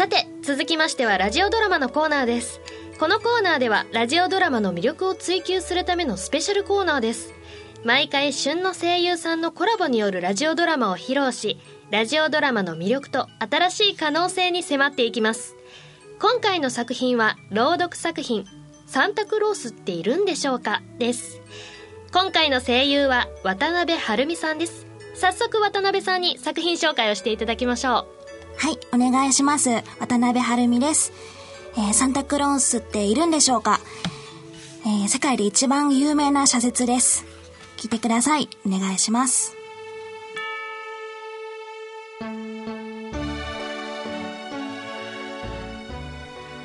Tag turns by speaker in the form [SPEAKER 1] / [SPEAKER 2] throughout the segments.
[SPEAKER 1] さて続きましてはラジオドラマのコーナーです。このコーナーではラジオドラマの魅力を追求するためのスペシャルコーナーです。毎回旬の声優さんのコラボによるラジオドラマを披露しラジオドラマの魅力と新しい可能性に迫っていきます。今回の作品は朗読作品「サンタクロースっているんでしょうか?」です。今回の声優は渡辺晴美さんです。早速渡辺さんに作品紹介をしていただきましょう。
[SPEAKER 2] はい、お願いします。渡辺晴美です。えーサンタクロースっているんでしょうか、えー世界で一番有名な社説です。聞いてください。お願いします。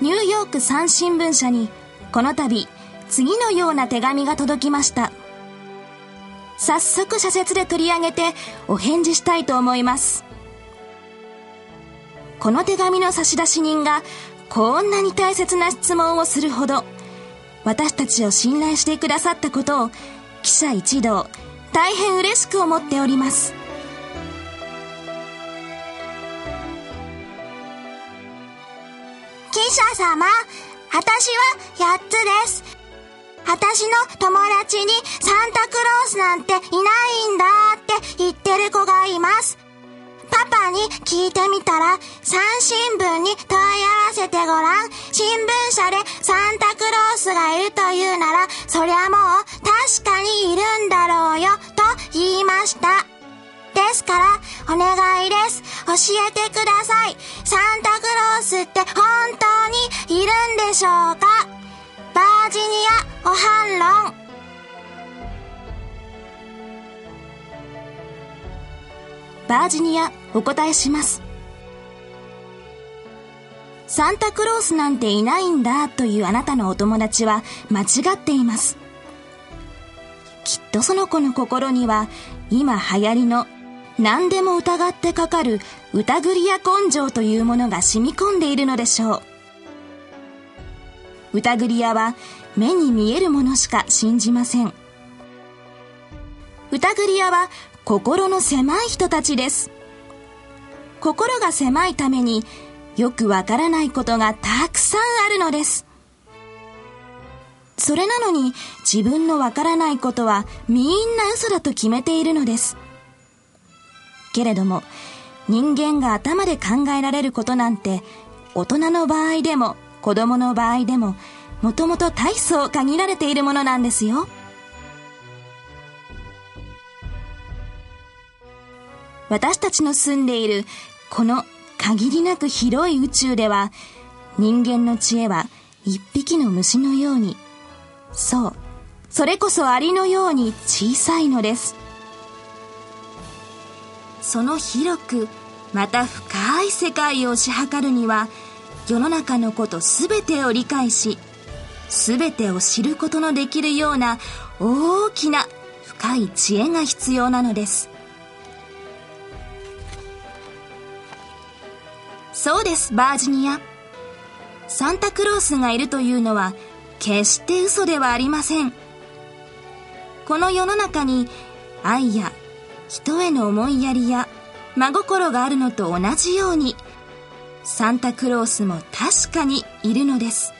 [SPEAKER 2] ニューヨーク三新聞社に、この度、次のような手紙が届きました。早速社説で取り上げてお返事したいと思います。この手紙の差出人がこんなに大切な質問をするほど私たちを信頼してくださったことを記者一同大変嬉しく思っております
[SPEAKER 3] 記者様、私は8つです。私の友達にサンタクロースなんていないんだって言ってる子がいます。パパに聞いてみたら、三新聞に問い合わせてごらん。新聞社でサンタクロースがいるというなら、そりゃもう確かにいるんだろうよ、と言いました。ですから、お願いです。教えてください。サンタクロースって本当にいるんでしょうか？バージニアお反論。
[SPEAKER 2] バージニアお答えします。サンタクロースなんていないんだというあなたのお友達は間違っています。きっとその子の心には今流行りの何でも疑ってかかる疑りや根性というものが染み込んでいるのでしょう。疑り屋は目に見えるものしか信じません。疑り屋は心の狭い人たちです。心が狭いためによくわからないことがたくさんあるのです。それなのに自分のわからないことはみんな嘘だと決めているのです。けれども人間が頭で考えられることなんて大人の場合でも子供の場合でももともと大層限られているものなんですよ。私たちの住んでいるこの限りなく広い宇宙では人間の知恵は一匹の虫のようにそうそれこそアリのように小さいのです。その広くまた深い世界を推し量るには世の中のことすべてを理解しすべてを知ることのできるような大きな深い知恵が必要なのです。そうですバージニア。サンタクロースがいるというのは決して嘘ではありません。この世の中に愛や人への思いやりや真心があるのと同じようにサンタクロースも確かにいるのです。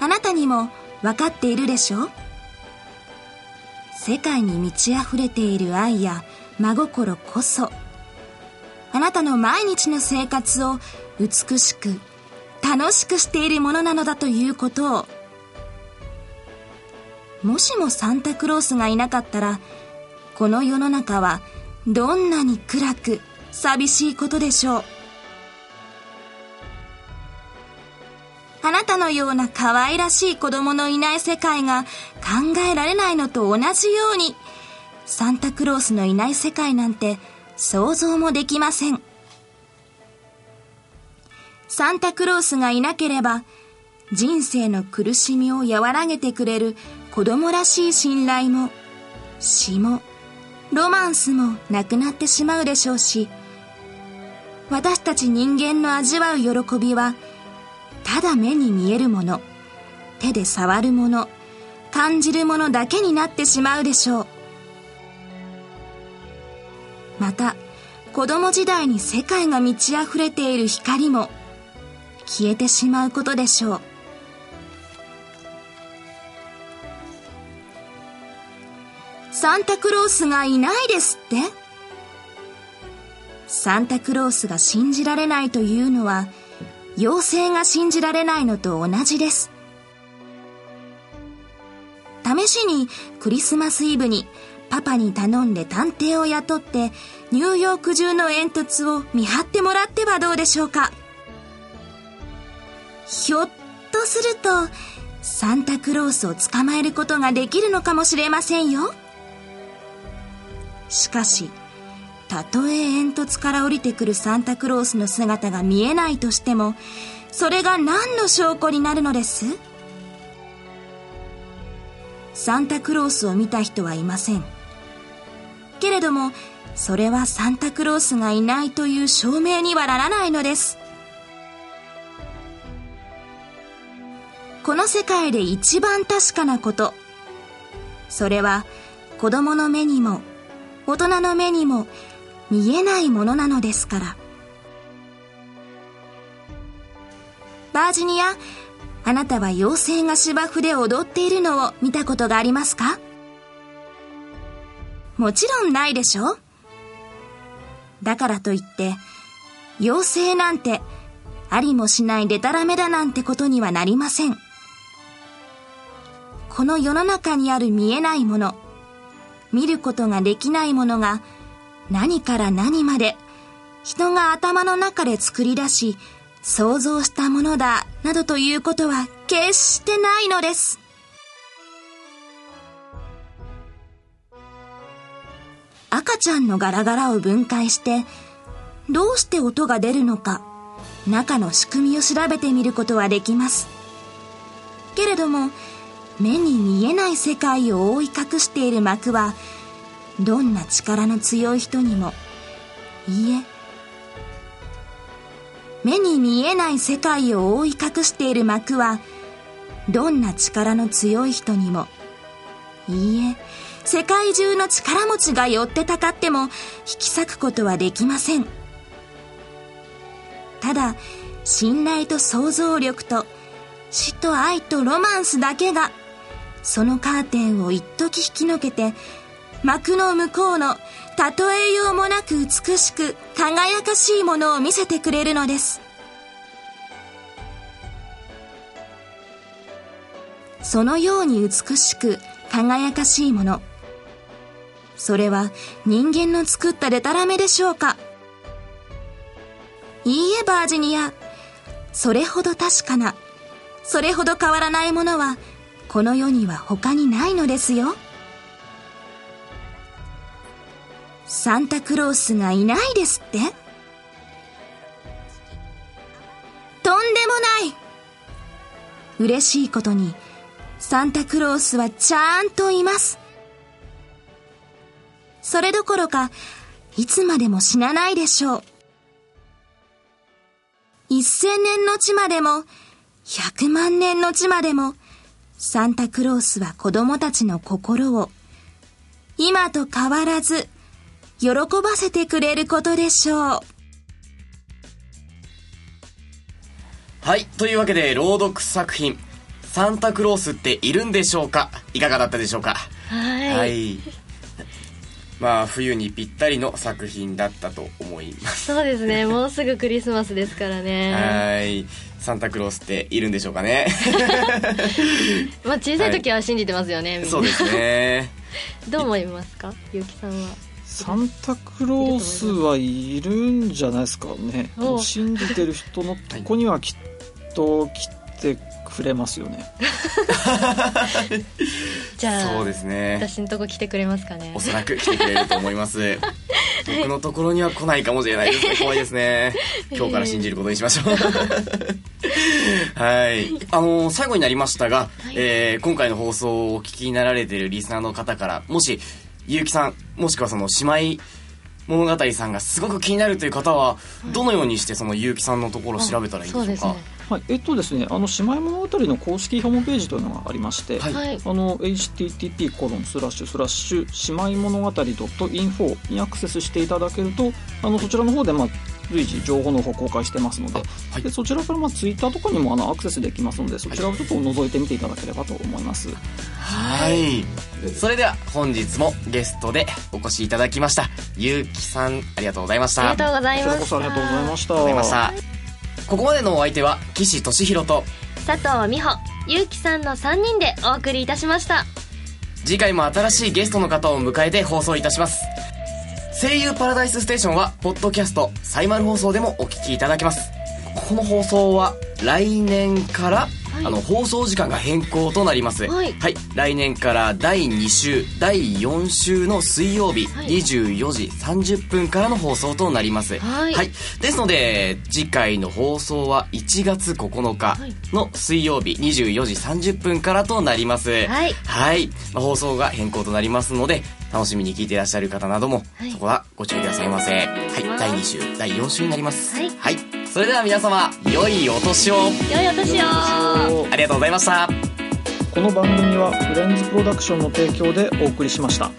[SPEAKER 2] あなたにも分かっているでしょう？世界に満ち溢れている愛や真心こそ。あなたの毎日の生活を美しく楽しくしているものなのだということをもしもサンタクロースがいなかったらこの世の中はどんなに暗く寂しいことでしょう。あなたのような可愛らしい子供のいない世界が考えられないのと同じようにサンタクロースのいない世界なんて想像もできません。サンタクロースがいなければ人生の苦しみを和らげてくれる子供らしい信頼も詩もロマンスもなくなってしまうでしょうし私たち人間の味わう喜びはただ目に見えるもの手で触るもの感じるものだけになってしまうでしょう。また子供時代に世界が満ち溢れている光も消えてしまうことでしょう。サンタクロースがいないですって？サンタクロースが信じられないというのは、妖精が信じられないのと同じです。試しにクリスマスイブにパパに頼んで探偵を雇ってニューヨーク中の煙突を見張ってもらってはどうでしょうか。ひょっとするとサンタクロースを捕まえることができるのかもしれませんよ。しかしたとえ煙突から降りてくるサンタクロースの姿が見えないとしてもそれが何の証拠になるのです？サンタクロースを見た人はいません。けれどもそれはサンタクロースがいないという証明にはならないのです。この世界で一番確かなこと。それは子供の目にも大人の目にも見えないものなのですから。バージニアあなたは妖精が芝生で踊っているのを見たことがありますか？もちろんないでしょ？だからといって、妖精なんて、ありもしないデタラメだなんてことにはなりません。この世の中にある見えないもの、見ることができないものが、何から何まで、人が頭の中で作り出し、想像したものだ、などということは決してないのです。赤ちゃんのガラガラを分解して、どうして音が出るのか、中の仕組みを調べてみることはできます。けれども、目に見えない世界を覆い隠している幕は、どんな力の強い人にも、いいえ、目に見えない世界を覆い隠している幕は、どんな力の強い人にも、いいえ、世界中の力持ちが寄ってたかっても引き裂くことはできません。ただ信頼と想像力と死と愛とロマンスだけがそのカーテンを一時引きのけて幕の向こうの例えようもなく美しく輝かしいものを見せてくれるのです。そのように美しく輝かしいものそれは人間の作ったデタラメでしょうか。いいえバージニアそれほど確かな。それほど変わらないものはこの世には他にないのですよ。サンタクロースがいないですって。とんでもない。嬉しいことにサンタクロースはちゃんといます。それどころか、いつまでも死なないでしょう。一千年の地までも、百万年の地までも、サンタクロースは子供たちの心を、今と変わらず、喜ばせてくれることでしょう。
[SPEAKER 4] はい。というわけで、朗読作品、サンタクロースっているんでしょうか？いかがだったでしょうか？
[SPEAKER 1] はい。
[SPEAKER 4] はいまあ冬にぴったりの作品だったと思います。
[SPEAKER 1] そうですね。もうすぐクリスマスですからね。
[SPEAKER 4] はい。サンタクロースっているんでしょうかね。
[SPEAKER 1] まあ小さい時は信じてますよね、
[SPEAKER 4] はい、そうですね。
[SPEAKER 1] どう思いますか？ゆうきさんは。
[SPEAKER 5] サンタクロースはいるんじゃないですかね。信じてる人のとこにはきっと来てくれますよね。
[SPEAKER 1] じゃあ
[SPEAKER 4] そうですね。
[SPEAKER 1] 私のとこ来てくれますかね。
[SPEAKER 4] おそらく来てくれると思います。僕のところには来ないかもしれないです。ね怖いですね。今日から信じることにしましょう。はい。あのー、最後になりましたが、はい、えー、今回の放送をお聞きになられているリスナーの方からもし結城さんもしくはその姉妹物語さんがすごく気になるという方は、どのようにしてその結城さんのところを調べたらいいんでしょうか、
[SPEAKER 5] はい、えっとですね、あの姉妹物語の公式ホームページというのがありまして、はい、あの http コロンスラッシュスラッシュ姉妹物語 .info にアクセスしていただけると、あのそちらの方でまあ随時情報の方公開してますので,、
[SPEAKER 4] はい。
[SPEAKER 5] でそちらからまあツイッターとかにもあのアクセスできますのでそちらをちょっと覗いてみていただければと思います、
[SPEAKER 4] はい。それでは本日もゲストでお越しいただきました、ゆうきさん、ありがとうございました。
[SPEAKER 1] ありがとうござい
[SPEAKER 5] こちらました。
[SPEAKER 4] ありがとうございましたここまでのお相手は、岸俊弘と、
[SPEAKER 1] 佐藤美穂ゆうきさんの3人でお送りいたしました
[SPEAKER 4] 次回も新しいゲストの方を迎えて放送いたします。声優パラダイスステーションは、ポッドキャスト、サイマル放送でもお聞きいただけます。この放送は、来年から、
[SPEAKER 1] い
[SPEAKER 4] あの、放送時間が変更となります。
[SPEAKER 1] はい
[SPEAKER 4] 来年から第2週、第4週の水曜日、
[SPEAKER 1] はい
[SPEAKER 4] 24時30分からの放送となります。
[SPEAKER 1] はい
[SPEAKER 4] ですので、次回の放送は1月9日の水曜日、24時30分からとなります。
[SPEAKER 1] はい
[SPEAKER 4] はい。まあ放送が変更となりますので、楽しみに聞いていらっしゃる方なども、
[SPEAKER 1] はい
[SPEAKER 4] そこはご注意くださいませ。はい。第2週、第4週になります。
[SPEAKER 1] はい
[SPEAKER 4] はい。それでは皆様、良いお年を。
[SPEAKER 1] 良いお年を
[SPEAKER 4] ありがとうございました。
[SPEAKER 5] この番組はフレンズプロダクションの提供でお送りしました